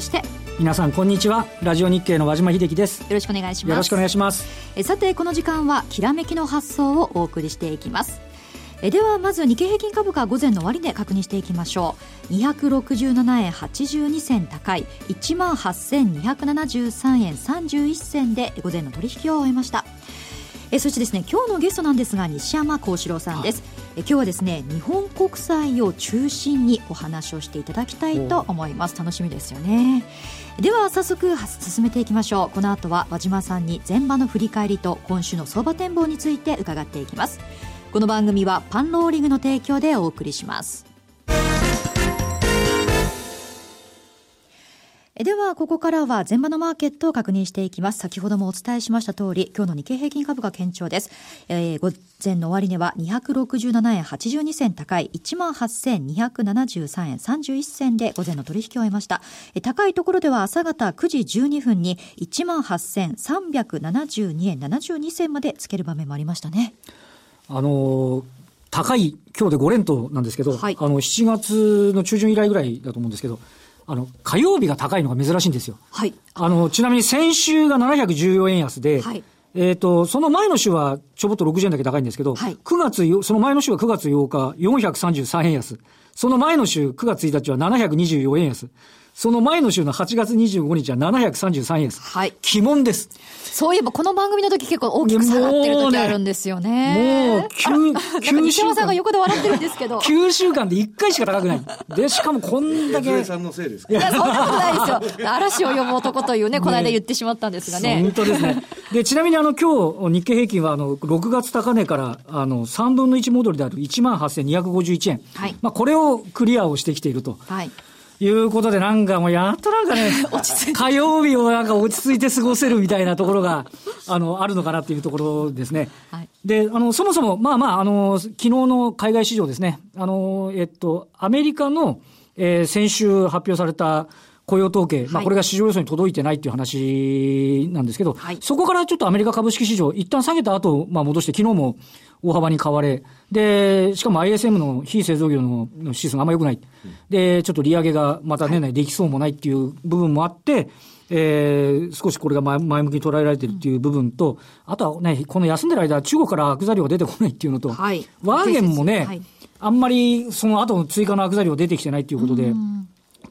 そして皆さんこんにちは。ラジオ日経の和島秀樹です。よろしくお願いします。よろしくお願いします。えさてこの時間はきらめきの発想をお送りしていきます。えではまず日経平均株価午前の終値確認していきましょう。267円82銭高い。1万8273円31銭で午前の取引を終えましたえそしてですね今日のゲストなんですが西山幸四郎さんです、え今日はですね日本国債を中心にお話をしていただきたいと思います。楽しみですよね。では早速進めていきましょう。この後は和島さんに前場の振り返りと今週の相場展望について伺っていきます。この番組はパンローリングの提供でお送りしますでは、ここからは前場のマーケットを確認していきます。先ほどもお伝えしました通り、今日の日経平均株価堅調です。えー、午前の終値は267円82銭高い18,273円31銭で午前の取引を終えました。え高いところでは朝方9時12分に18,372円72銭までつける場面もありましたね。あのー高い、今日で5連投なんですけど、はい、あの、7月の中旬以来ぐらいだと思うんですけど、あの、火曜日が高いのが珍しいんですよ。はい。あの、ちなみに先週が714円安で、はい。えっ、ー、と、その前の週はちょぼっと60円だけ高いんですけど、はい、9月、その前の週は9月8日、433円安。その前の週、9月1日は724円安。その前の週の8月25日は733円です。はい。鬼門です。そういえばこの番組の時結構大きく下がってる時あるんですよね。もう、9、9週間。さんが横で笑ってるんですけど。9週間で1回しか高くない。で、しかもこんだけ。さんのせいですか？いや、そんなことないですよ。嵐を呼ぶ男というね、この間言ってしまったんですがね。本当ですね。で、ちなみにあの、今日、日経平均はあの、6月高値から、あの、3分の1戻りである18,251円。はい。まあ、これをクリアをしてきていると。はい。いうことで、なんかもうやっとなんかね、火曜日をなんか落ち着いて過ごせるみたいなところが、あの、あるのかなっていうところですね。はい、で、あの、そもそも、まあまあ、あの、昨日の海外市場ですね、あの、えっと、アメリカの、えー、先週発表された雇用統計、まあ、これが市場予想に届いてないっていう話なんですけど、はい、そこからちょっとアメリカ株式市場、一旦下げた後、まあ、戻して、昨日も大幅に買われ、で、しかも ISM の非製造業の指数があんま良くない。で、ちょっと利上げがまた年内できそうもないっていう部分もあって、えー、少しこれが前前向きに捉えられてるっていう部分と、あとはね、この休んでる間、中国から悪材料が出てこないっていうのと、はい、ワーゲンもね、はい、あんまりその後の追加の悪材料が出てきてないっていうことで、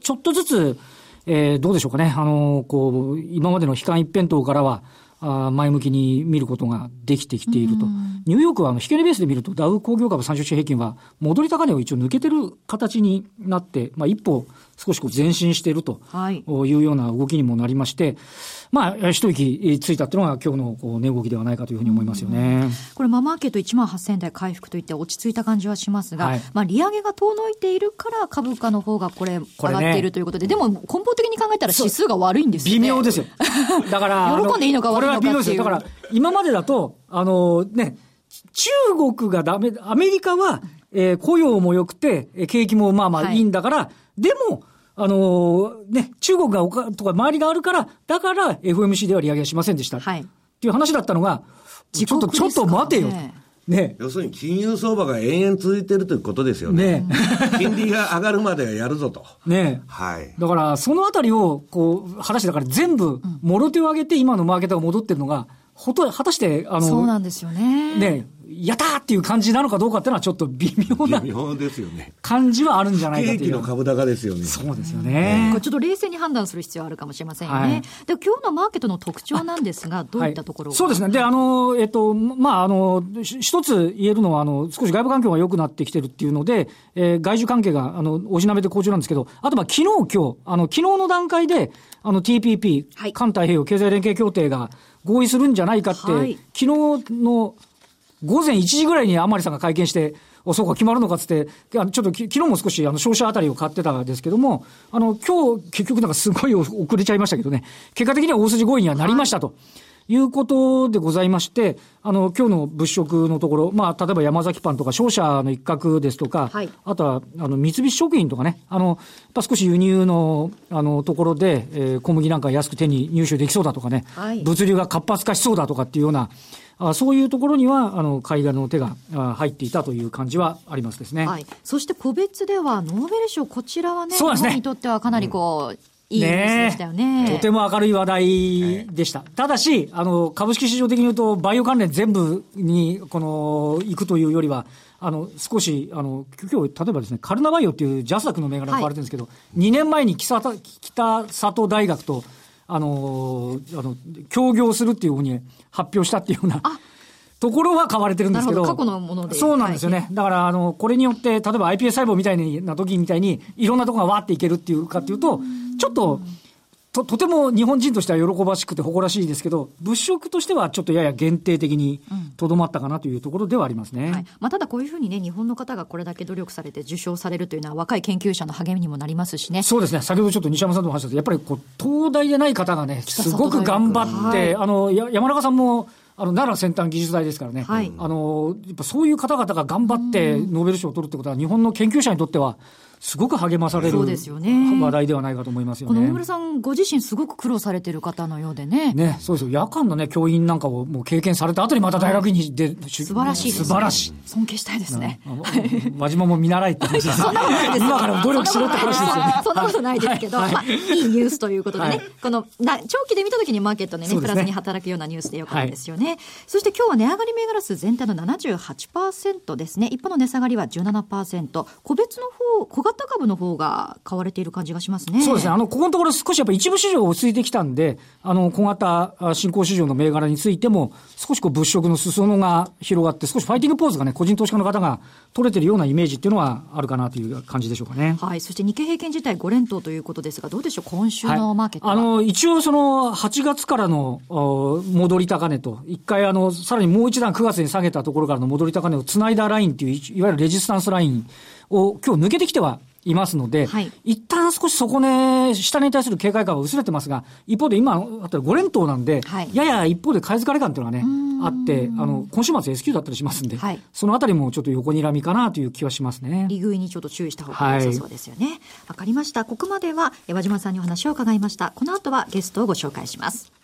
ちょっとずつ、えー、どうでしょうかね、あの、こう、今までの悲観一辺倒からは、あ前向きに見ることができてきていると。ニューヨークはあの、引け値ベースで見ると、ダウ工業株30種平均は、戻り高値を一応抜けてる形になって、まあ、一歩少しこう前進しているというような動きにもなりまして、まあ、一息ついたっていうのが今日のこう値動きではないかというふうに思いますよね。これ、まあ、マーケット1万8000台回復といって落ち着いた感じはしますが、はい、まあ、利上げが遠のいているから株価の方がこれ、上がっているということで、ね、でも根本的に考えたら指数が悪いんですよね。微妙ですよ。だから、喜んでいいのか悪いのかっていう。これは微妙ですよ。だから、今までだと、あのね、中国がダメ、アメリカは、えー、雇用も良くて、景気もまあまあいいんだから、はい、でも、あのー、ね、中国がおか、とか周りがあるから、だから FMC では利上げはしませんでした。はい。っていう話だったのが、ちょっと、ちょっと待てよ。ね。要するに金融相場が延々続いてるということですよね。ね金利が上がるまでやるぞと。ねはい。だから、そのあたりを、こう、果たしてだから全部、もろ手を挙げて今のマーケットが戻ってるのが、ほと、果たして、あの、そうなんですよね。ねやったーっていう感じなのかどうかっていうのはちょっと微妙な微妙ですよね感じはあるんじゃないかという。の株高ですよね。そうですよね。これちょっと冷静に判断する必要あるかもしれませんよね。はい、で今日のマーケットの特徴なんですが、どういったところ、はい、そうですね。で、あの、えっと、まあ、あの、一つ言えるのは、あの、少し外部環境が良くなってきてるっていうので、えー、外需関係が、あの、おしなべて好調なんですけど、あと、まあ、昨日、今日、あの、昨日の段階で、あの、TPP、はい、環太平洋経済連携協定が合意するんじゃないかって、はい、昨日の午前1時ぐらいに甘利さんが会見して、おそうか、決まるのかっつって、ちょっとき昨日も少しあの消費者あたりを買ってたんですけども、あの今日結局なんかすごい遅れちゃいましたけどね、結果的には大筋合意にはなりましたと。はいいうことでございまして、あの、今日の物色のところ、まあ、例えば山崎パンとか商社の一角ですとか、はい、あとは、あの、三菱食品とかね、あの、やっぱ少し輸入の、あの、ところで、えー、小麦なんか安く手に入手できそうだとかね、はい、物流が活発化しそうだとかっていうような、あそういうところには、あの、海外の手が入っていたという感じはありますですね。はい。そして個別では、ノーベル賞、こちらはね、そうですね日本にとってはかなりこう、うんいいニュースでしたよね。ねとても明るい話題でした。ただし、あの、株式市場的に言うと、バイオ関連全部に、この、行くというよりは、あの、少し、あの、今日、例えばですね、カルナバイオっていうジャスダックの銘柄が買われてるんですけど、はい、2年前に北北里大学と、あの、あの、協業するっていうふうに発表したっていうような。ところは買われてるんですけど。過去のもので。そうなんですよね。だから、あの、これによって、例えば iPS 細胞みたいな時みたいに、いろんなところがわっていけるっていうかっていうと、ちょっと、と、とても日本人としては喜ばしくて誇らしいですけど、物色としてはちょっとやや限定的にとどまったかなというところではありますね。うんはい、まあ、ただこういうふうにね、日本の方がこれだけ努力されて受賞されるというのは若い研究者の励みにもなりますしね。そうですね。先ほどちょっと西山さんとも話したやっぱりこう、東大でない方がね、すごく頑張って、はい、あの、山中さんも、あの、奈良先端技術大ですからね。はい。あの、やっぱそういう方々が頑張ってノーベル賞を取るってことは、日本の研究者にとっては、すごく励まされる話題ではないかと思いますよね。この大村さん、ご自身、すごく苦労されてる方のようでね。ね、そうですよ。夜間のね、教員なんかをもう経験された後にまた大学にで、素晴らしいです、ね、素晴らしい。尊敬したいですね。真島も見習いって話ですそんなことないです。今から努力しろって話ですよね。そんなことないですけど、まあ、いいニュースということでね、このな、長期で見たときにマーケットでね、プラスに働くようなニュースでよかったですよね。そして今日は値上がり銘柄数全体の78%ですね。一般の値下がりは17%。個別の方、小型株の方が買われている感じがしますね。そうですね。あの、ここのところ少しやっぱ一部市場落ち着いてきたんで、あの、小型新興市場の銘柄についても、少しこう物色の裾野が広がって、少しファイティングポーズがね、個人投資家の方が取れてるようなイメージっていうのはあるかなという感じでしょうかね。はい。そして日経平均自体5連投ということですが、どうでしょう、今週のマーケットは、はい、あの、一応その8月からの戻り高値と、一回あの、さらにもう一段9月に下げたところからの戻り高値をつないだラインっていう、いわゆるレジスタンスラインを今日抜けてきてはいますので、はい、一旦少し底値、下値に対する警戒感は薄れてますが、一方で今、あと5連投なんで、はい、やや一方で買い疲れ感というのがね、あって、あの、今週末 S q だったりしますんで、はい、そのあたりもちょっと横にらみかなという気はしますね。利食いにちょっと注意した方が良さそうですよね。わ、はい、かりました。ここまでは、和島さんにお話を伺いました。この後はゲストをご紹介します。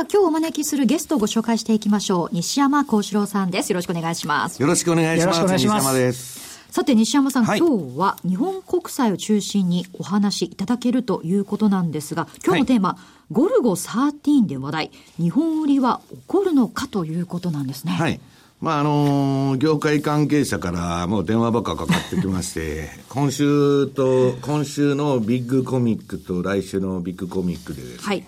は今日お招きするゲストをご紹介していきましょう。西山幸四郎さんです。よろしくお願いします。よろしくお願いします。西山です。さて西山さん、はい、今日は日本国債を中心にお話いただけるということなんですが、今日のテーマ、はい、ゴルゴ13で話題、日本売りは起こるのかということなんですね。はい。まああのー、業界関係者からもう電話ばっかかかってきまして、今週と、今週のビッグコミックと来週のビッグコミックでですね、はい、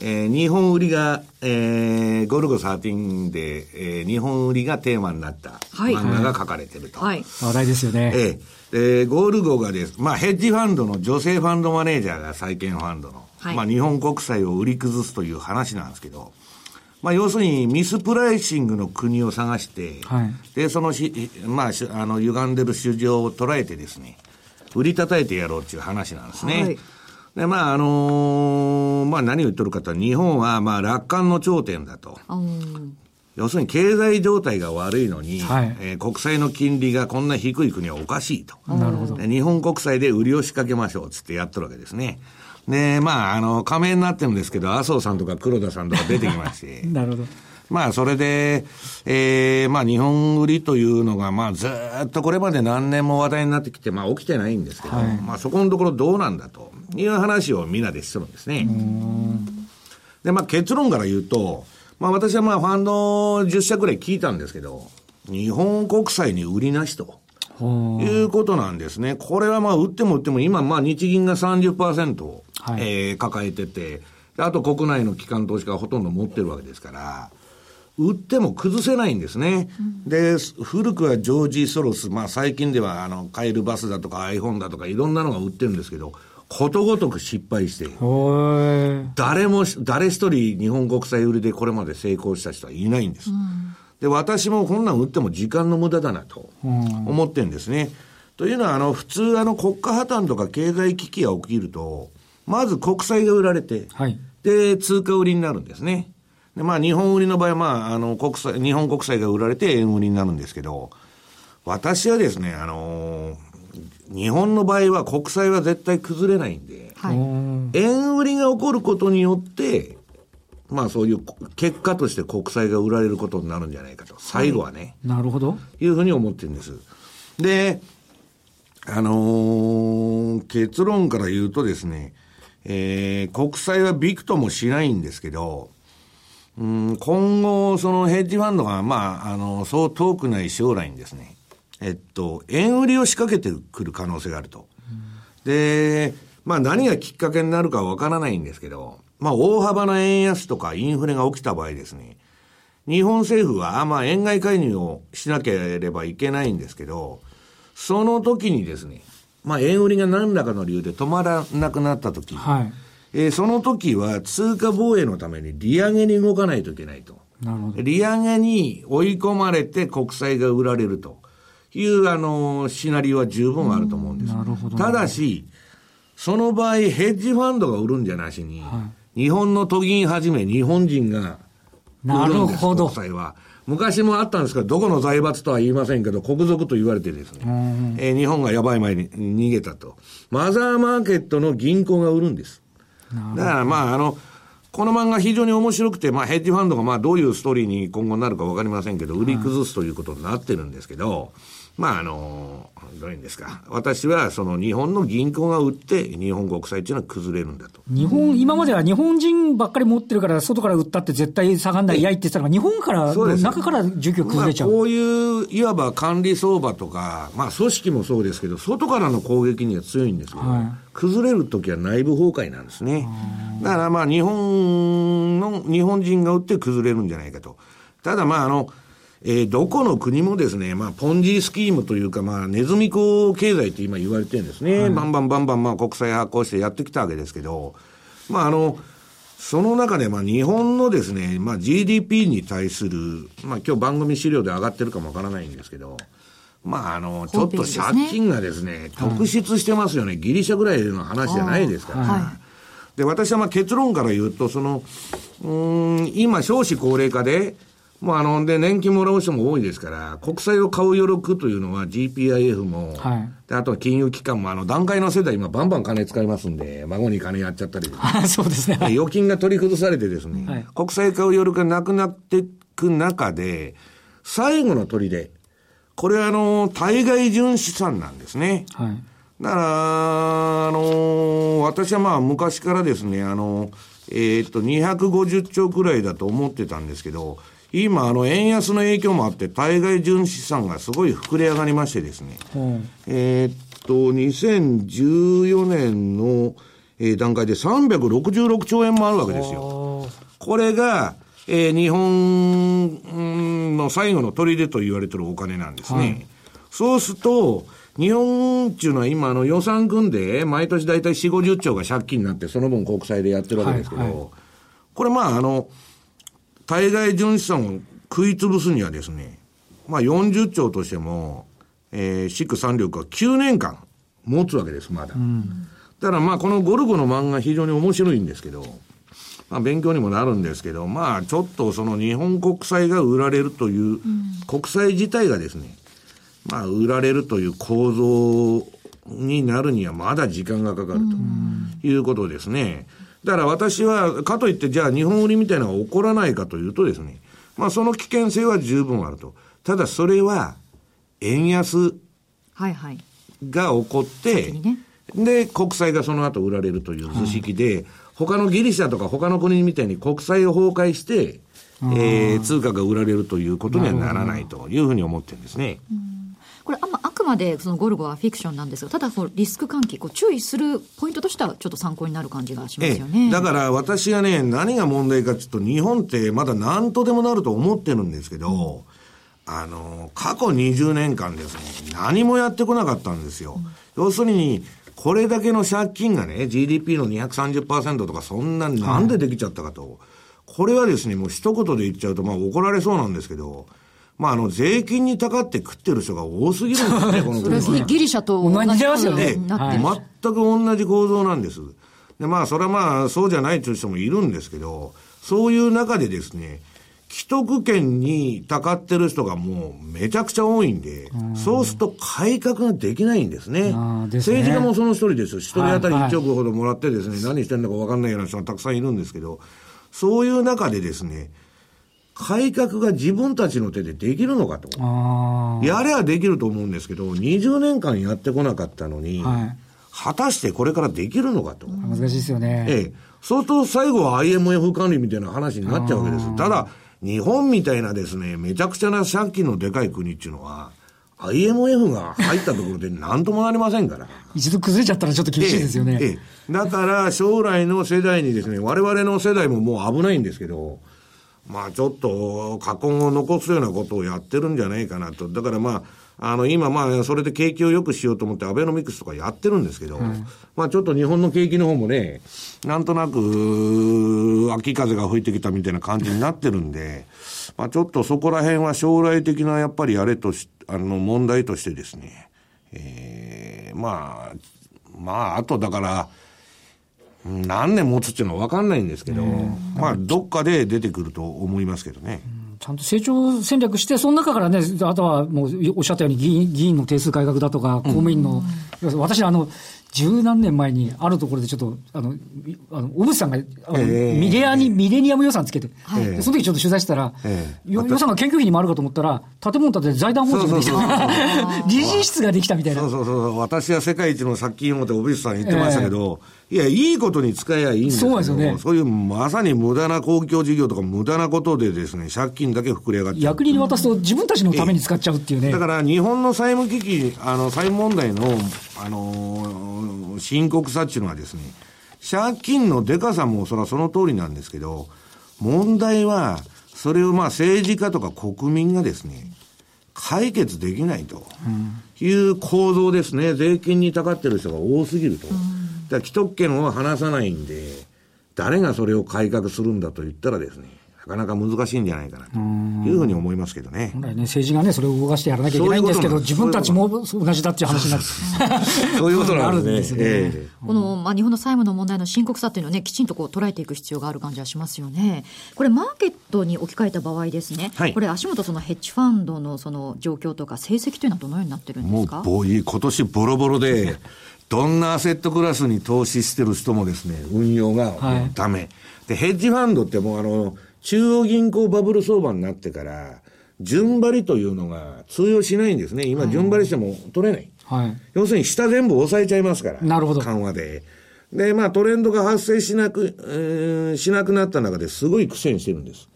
えー、日本売りが、えー、ゴルゴ13で、えー、日本売りがテーマになった漫画が書かれてると。はい。話題ですよね。えー、ゴルゴがです、まあ、ヘッジファンドの女性ファンドマネージャーが債券ファンドの、はい、まあ、日本国債を売り崩すという話なんですけど、まあ、要するにミスプライシングの国を探して、はい、で、そのし、まあ、あの、歪んでる市場を捉えてですね、売り叩いてやろうっていう話なんですね。はいで、まあ、あのー、まあ、何を言っとるかと日本は、まあ、楽観の頂点だと。要するに経済状態が悪いのに、はい、えー、国債の金利がこんな低い国はおかしいと。なるほど。日本国債で売りを仕掛けましょうつってやっとるわけですね。で、まあ、あの、加盟になってるんですけど、麻生さんとか黒田さんとか出てきまして。なるほど。まあ、それで、ええー、まあ、日本売りというのが、まあ、ずっとこれまで何年も話題になってきて、まあ、起きてないんですけど、はい、まあ、そこのところどうなんだという話をみんなでしとるんですね。で、まあ、結論から言うと、まあ、私はまあ、ファンド10社くらい聞いたんですけど、日本国債に売りなしと。いうことなんですね。これはまあ、売っても売っても、今、まあ、日銀が30%を、はい、えー、抱えてて、あと国内の機関投資家がほとんど持ってるわけですから、売っても崩せないんですね。うん、で、古くはジョージ・ソロス、まあ最近ではあの、カエルバスだとか iPhone だとかいろんなのが売ってるんですけど、ことごとく失敗して、誰も、誰一人日本国債売りでこれまで成功した人はいないんです。うん、で、私もこんなん売っても時間の無駄だなと思ってるんですね。というのは、あの、普通あの国家破綻とか経済危機が起きると、まず国債が売られて、はい、で、通貨売りになるんですね。で、まあ、日本売りの場合は、まあ、あの、国債、日本国債が売られて円売りになるんですけど、私はですね、あのー、日本の場合は国債は絶対崩れないんで、はい、円売りが起こることによって、まあそういう結果として国債が売られることになるんじゃないかと。最後はね。なるほど。いうふうに思ってるんです。で、あのー、結論から言うとですね、えー、国債はびくともしないんですけど、うん、今後、そのヘッジファンドが、まあ、あの、そう遠くない将来にですね、えっと、円売りを仕掛けてくる可能性があると。うん、で、まあ何がきっかけになるかわからないんですけど、まあ大幅な円安とかインフレが起きた場合ですね、日本政府は、まあ円買い介入をしなければいけないんですけど、その時にですね、まあ円売りが何らかの理由で止まらなくなった時、はい、えー、その時は通貨防衛のために利上げに動かないといけないと。なるほど。利上げに追い込まれて国債が売られるという、あの、シナリオは十分あると思うんです。なるほど。ただし、その場合、ヘッジファンドが売るんじゃなしに、はい、日本の都銀はじめ日本人が売るんです、国債は。昔もあったんですけど、どこの財閥とは言いませんけど、国賊と言われてですね、えー、日本がやばい前に逃げたと。マザーマーケットの銀行が売るんです。だからまあ、あの、この漫画非常に面白くて、まあヘッジファンドがまあどういうストーリーに今後なるかわかりませんけど、売り崩すということになってるんですけど、まああの、どういうんですか。私はその日本の銀行が売って日本国債っていうのは崩れるんだと。日本、今までは日本人ばっかり持ってるから外から売ったって絶対下がんない、やいって言ってたのが日本から、中から需給崩れちゃう。まあ、こういう、いわば管理相場とか、まあ組織もそうですけど、外からの攻撃には強いんですけど、はい、崩れるときは内部崩壊なんですね。だからまあ日本の、日本人が売って崩れるんじゃないかと。ただまああの、えー、どこの国もですね、まあ、ポンジスキームというか、まあ、ネズミ講経済って今言われてるんですね。はい、バンバンバンバン、まあ、国債発行してやってきたわけですけど、まあ、あの、その中で、まあ、日本のですね、まあ、GDP に対する、まあ、今日番組資料で上がってるかもわからないんですけど、まあ、あの、ちょっと借金がですね、特筆してますよね。ギリシャぐらいの話じゃないですから、はい、で、私はまあ結論から言うと、その、うん、今少子高齢化で、もうあの、で、年金もらう人も多いですから、国債を買う余力というのは GPIF も、はい、であとは金融機関も、あの、段階の世代今バンバン金使いますんで、孫に金やっちゃったり。そうですね。預金が取り崩されてですね、はい、国債買う余力がなくなっていく中で、最後の砦、これはあの、対外純資産なんですね。はい。だから、あの私はまあ昔からですね、あの、えー、っと、250兆くらいだと思ってたんですけど、今、あの、円安の影響もあって、対外純資産がすごい膨れ上がりましてですね、うん、えっと、2014年の、えー、段階で366兆円もあるわけですよ。これが、えー、日本の最後の砦と言われてるお金なんですね。はい、そうすると、日本っていうのは今あの予算組んで、毎年大体4、50兆が借金になって、その分国債でやってるわけですけど、はいはい、これまああの、対外純資産を食い潰すにはですね、まあ40兆としても、えー、シック三力は9年間持つわけです、まだ。うん、だからまあこのゴルゴの漫画非常に面白いんですけど、まあ勉強にもなるんですけど、まあちょっとその日本国債が売られるという、うん、国債自体がですね、まあ売られるという構造になるにはまだ時間がかかるということですね。うんだから私は、かといって、じゃあ日本売りみたいなのが起こらないかというとですね、まあその危険性は十分あると。ただそれは、円安が起こって、ね、で、国債がその後売られるという図式で、はい、他のギリシャとか他の国みたいに国債を崩壊して、えー、通貨が売られるということにはならないというふうに思ってるんですね。これああくまでそのゴルゴはフィクションなんですが、ただそのリスク喚起、こう注意するポイントとしてはちょっと参考になる感じがしますよね。だから私がね、何が問題かというと、日本ってまだ何とでもなると思ってるんですけど、うん、あの、過去20年間ですね、何もやってこなかったんですよ。うん、要するに、これだけの借金がね、GDP の230%とか、そんな、なんでできちゃったかと。はい、これはですね、もう一言で言っちゃうと、まあ怒られそうなんですけど、まあ、あの、税金にたかって食ってる人が多すぎるんですね、この国は。ギリシャと同じ構造になってる、全く同じ構造なんです。で、まあ、それはまあ、そうじゃないという人もいるんですけど、そういう中でですね、既得権にたかってる人がもうめちゃくちゃ多いんで、うそうすると改革ができないんですね。すね政治家もその一人ですよ。一人当たり1億ほどもらってですね、はい、何してんだか分かんないような人がたくさんいるんですけど、そういう中でですね、改革が自分たちの手でできるのかと。やればできると思うんですけど、20年間やってこなかったのに、はい、果たしてこれからできるのかと。難しいですよね。ええ。そうすると最後は IMF 管理みたいな話になっちゃうわけです。ただ、日本みたいなですね、めちゃくちゃな借金のでかい国っていうのは、IMF が入ったところで何ともなりませんから。一度崩れちゃったらちょっと厳しいですよね。ええええ、だから将来の世代にですね、我々の世代ももう危ないんですけど、まあちょっと過根を残すようなことをやってるんじゃないかなと。だからまあ、あの今まあそれで景気を良くしようと思ってアベノミクスとかやってるんですけど、まあちょっと日本の景気の方もね、なんとなく秋風が吹いてきたみたいな感じになってるんで、まあちょっとそこら辺は将来的なやっぱりあれとし、あの問題としてですね、ええー、まあ、まああとだから、何年持つっていうのは分かんないんですけど、まあ、どっかで出てくると思いますけどね。ちゃんと成長戦略して、その中からね、あとはもうおっしゃったように議員、議員の定数改革だとか、公務員の、私、あの、十何年前にあるところでちょっと、あの、あの小渕さんが、あの、えー、ミレアに、ミレニアム予算つけて、はい、その時ちょっと取材したら、えー、予算が研究費にもあるかと思ったら、建物建てて財団法人ができた。理事室ができたみたいな。そうそうそう。私は世界一の借金を持って小渕さん言ってましたけど、えーいや、いいことに使えばいいんですそうですよね。そういうまさに無駄な公共事業とか無駄なことでですね、借金だけ膨れ上がって逆に渡すと自分たちのために使っちゃうっていうね。だから日本の債務危機、あの、債務問題の、あのー、深刻さっていうのはですね、借金のでかさもそれはその通りなんですけど、問題は、それをまあ政治家とか国民がですね、解決できないという構造ですね。税金にたかってる人が多すぎると。うんだ既得権を話さないんで、誰がそれを改革するんだと言ったらですね、なかなか難しいんじゃないかなというふうに思いますけどね。本来ね、政治がね、それを動かしてやらなきゃいけないんですけど、自分たちも同じだっていう話になる。そういうことなんですね。えー、この、まあ、日本の債務の問題の深刻さっていうのはね、きちんとこう捉えていく必要がある感じはしますよね。これ、マーケットに置き換えた場合ですね、はい、これ、足元そのヘッジファンドのその状況とか成績というのはどのようになってるんですか？もう、今年ボロボロで、どんなアセットクラスに投資してる人もですね、運用がダメ。はい、で、ヘッジファンドってもうあの、中央銀行バブル相場になってから、順張りというのが通用しないんですね。今、順張りしても取れない。はい、要するに下全部押さえちゃいますから。なるほど。緩和で。で、まあトレンドが発生しなく、えー、しなくなった中ですごい苦戦してるんです。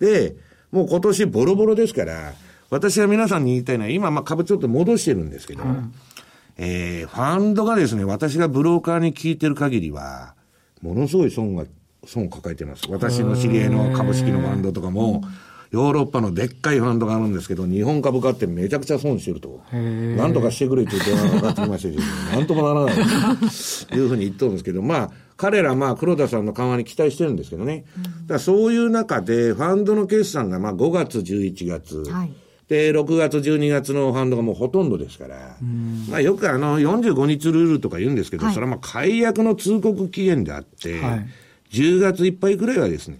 で、もう今年ボロボロですから、私は皆さんに言いたいのは、今まあ株ちょっと戻してるんですけど、えー、ファンドがですね、私がブローカーに聞いてる限りは、ものすごい損が、損を抱えてます。私の知り合いの株式のファンドとかも、ヨーロッパのでっかいファンドがあるんですけど、日本株買ってめちゃくちゃ損してると。なんとかしてくれっていう電話がかかってきましたけど、なんともならない。というふうに言っとるんですけど、まあ、彼らまあ黒田さんの緩和に期待してるんですけどね。だそういう中で、ファンドの決算がまあ5月、11月。はいで、6月、12月のファンドがもうほとんどですから、まあよくあの45日ルールとか言うんですけど、はい、それはまあ解約の通告期限であって、はい、10月いっぱいくらいはですね、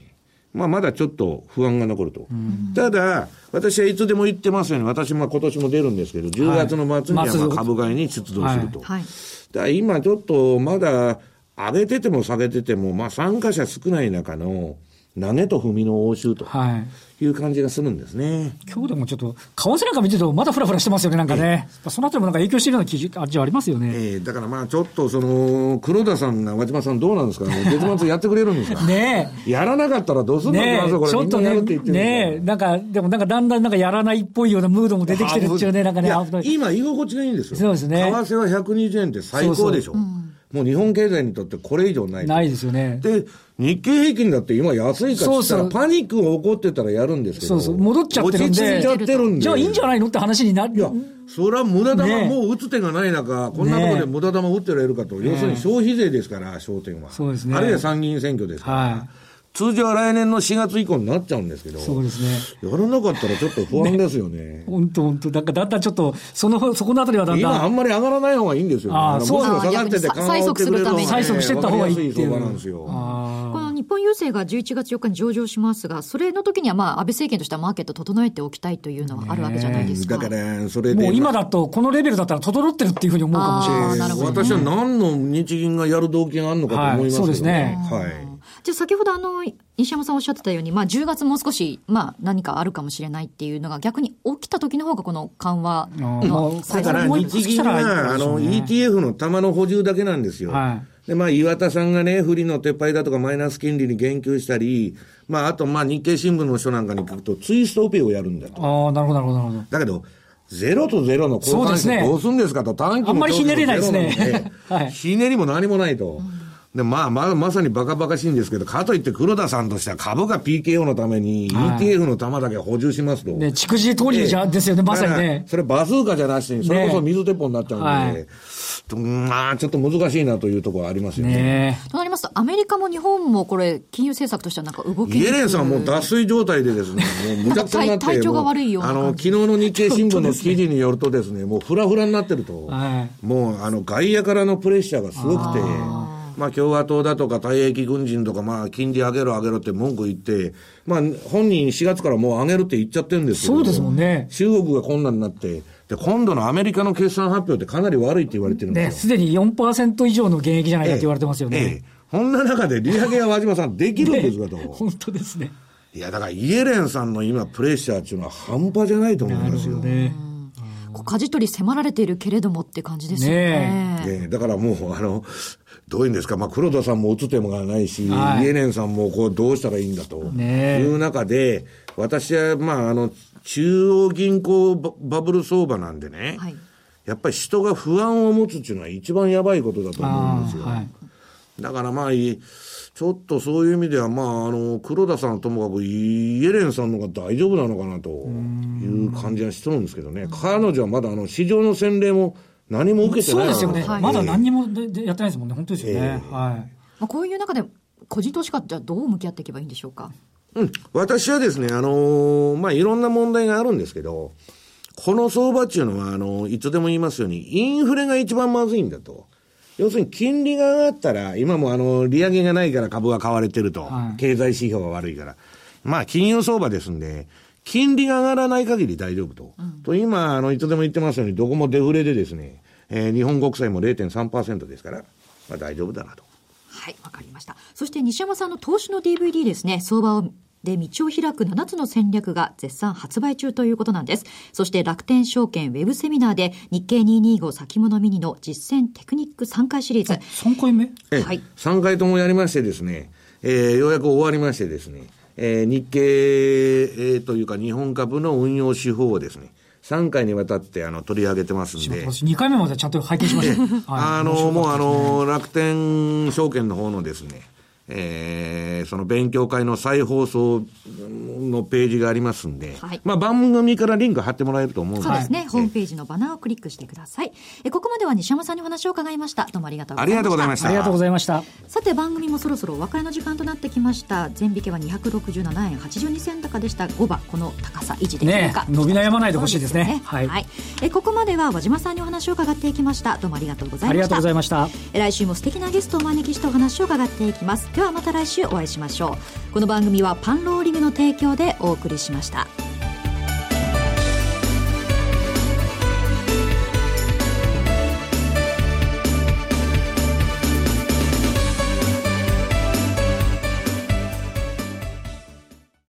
まあまだちょっと不安が残ると。ただ、私はいつでも言ってますように、私も今年も出るんですけど、10月の末にはまあ株買いに出動すると。はい、だ今ちょっとまだ上げてても下げてても、まあ参加者少ない中の投げと踏みの応酬と。はいいう感じがするんですね。今日でもちょっと、為替なんか見てると、まだふらふらしてますよね、なんかね。えー、そのあたりもなんか影響しているような感じはありますよね。えー、だからまあ、ちょっと、その、黒田さんが、和島さんどうなんですかね。月末やってくれるんですか？ねやらなかったらどうするんだねこれ、ちょっとね、ねなんか、でもなんかだんだんなんかやらないっぽいようなムードも出てきてるっていうね、なんかね。今、居心地がいいんですよ。そうですね。為替は120円って最高でしょ。そうそううんもう日本経済にとってこれ以上ない。ないですよね。で、日経平均だって今安いからったらパニックが起こってたらやるんですけど。そうそう、戻っちゃってるんで。落ち着いちゃってるんで。じゃあいいんじゃないのって話になる。いや、それは無駄玉、もう打つ手がない中、こんなところで無駄玉打ってられるかと。要するに消費税ですから、焦点は。そうですね。あるいは参議院選挙ですから。はい通常は来年の4月以降になっちゃうんですけど、そうですね。やらなかったらちょっと不安ですよね。本当本当だからだんだんちょっと、その、そこのあたりはだんだん。今あんまり上がらない方がいいんですよ、ね。ああ、そう下がってて緩和してくれる催促してった方がいいっていう。なんですよ。この日本郵政が11月4日に上場しますが、それの時にはまあ安倍政権としてはマーケット整えておきたいというのはあるわけじゃないですか。だから、それで。もう今だと、このレベルだったら整ってるっていうふうに思うかもしれない。私は何の日銀がやる動機があるのかと思いますけど、はい、そうですね。はい。じゃあ先ほどあの、西山さんおっしゃってたように、まあ10月もう少し、まあ何かあるかもしれないっていうのが逆に起きた時の方がこの緩和のだから日銀は、あの、ETF の玉の補充だけなんですよ。はい。で、まあ、岩田さんがね、不利の撤廃だとかマイナス金利に言及したり、まあ、あと、まあ、日経新聞の人なんかに聞くと、ツイストオペをやるんだと。ああ、なるほど、なるほど、なるほど。だけど、ゼロとゼロの交換してどうするんですかと、短期のあんまりひねれないですね。はい、ひねりも何もないと。で、まあ、まあ、まさにバカバカしいんですけど、かといって黒田さんとしては株価 PKO のために ETF の玉だけ補充しますと。ね、蓄字通りじゃ、ですよね、まさにね。それバスーカじゃなしに、それこそ水鉄砲になっちゃうんで、ね、まあ、ちょっと難しいなというところはありますよね。ねとなりますと、アメリカも日本もこれ、金融政策としてはなんか動きイエレンさんもう脱水状態でですね、もうむちゃくちゃになって、体調が悪いよあの、昨日の日経新聞の記事によるとですね、もうフラフラになってると、はい、もうあの、外野からのプレッシャーがすごくて、まあ、共和党だとか、退役軍人とか、まあ、金利上げろ上げろって文句言って、まあ、本人4月からもう上げるって言っちゃってるんですけど、そうですもんね。中国が困難になって、で、今度のアメリカの決算発表ってかなり悪いって言われてるんですよ。ね、すでに4%以上の減益じゃないかって言われてますよね。ええええ、こんな中で利上げは和島さんできるんですかと。本当ですね。いや、だからイエレンさんの今プレッシャーっていうのは半端じゃないと思いますよ。ね。舵取り迫られているけれどもって感じですよね。ねねだからもう、あの、どういうんですか、まあ、黒田さんも打つ手もがないし、はい、イエレンさんもこうどうしたらいいんだという中で、私は、まあ、あの、中央銀行バブル相場なんでね、はい、やっぱり人が不安を持つっていうのは一番やばいことだと思うんですよ。はい、だからまあ、ちょっとそういう意味では、まあ、あの、黒田さんともかくイエレンさんの方が大丈夫なのかなという感じはしてるんですけどね。彼女はまだあの、市場の洗礼も何も受けてないそうですよね。まだ何にもででやってないですもんね。本当ですよね。えー、はい。まあ、こういう中で、個人投資家ってどう向き合っていけばいいんでしょうか？うん。私はですね、あのー、まあ、いろんな問題があるんですけど、この相場っていうのは、あの、いつでも言いますように、インフレが一番まずいんだと。要するに金利が上がったら、今もあの、利上げがないから株が買われてると。はい、経済指標が悪いから。まあ、金融相場ですんで、金利が上がらない限り大丈夫と。うん、と、今、あの、いつでも言ってますように、どこもデフレでですね、えー、日本国債も0.3%ですから、まあ、大丈夫だなと。はい、わかりました。そして西山さんの投資の DVD ですね、相場をで道を開く7つの戦略が絶賛発売中ということなんです。そして楽天証券ウェブセミナーで日経225先物ミニの実践テクニック3回シリーズ。3回目？はい。3回ともやりましてですね、えー、ようやく終わりましてですね、えー、日経、えー、というか日本株の運用手法をですね、3回にわたってあの取り上げてますんで。2回目までちゃんと拝見しました。あの、もうあの、楽天証券の方のですね、えー、その勉強会の再放送のページがありますんで、はい、まあ番組からリンク貼ってもらえると思うんで。そうですね。ホームページのバナーをクリックしてください。えここまでは西山さんにお話を伺いました。どうもありがとうございました。ありがとうございました。ありがとうございました。さて番組もそろそろお別れの時間となってきました。全引けは267円82銭高でした。5番、この高さ維持できるか。ね、伸び悩まないでほしいですね。すねはい、はい。えここまでは和島さんにお話を伺っていきました。どうもありがとうございました。ありがとうございました。え来週も素敵なゲストをお招きしてお話を伺っていきます。ではまた来週お会いしましょう。この番組はパンローリングの提供でお送りしました。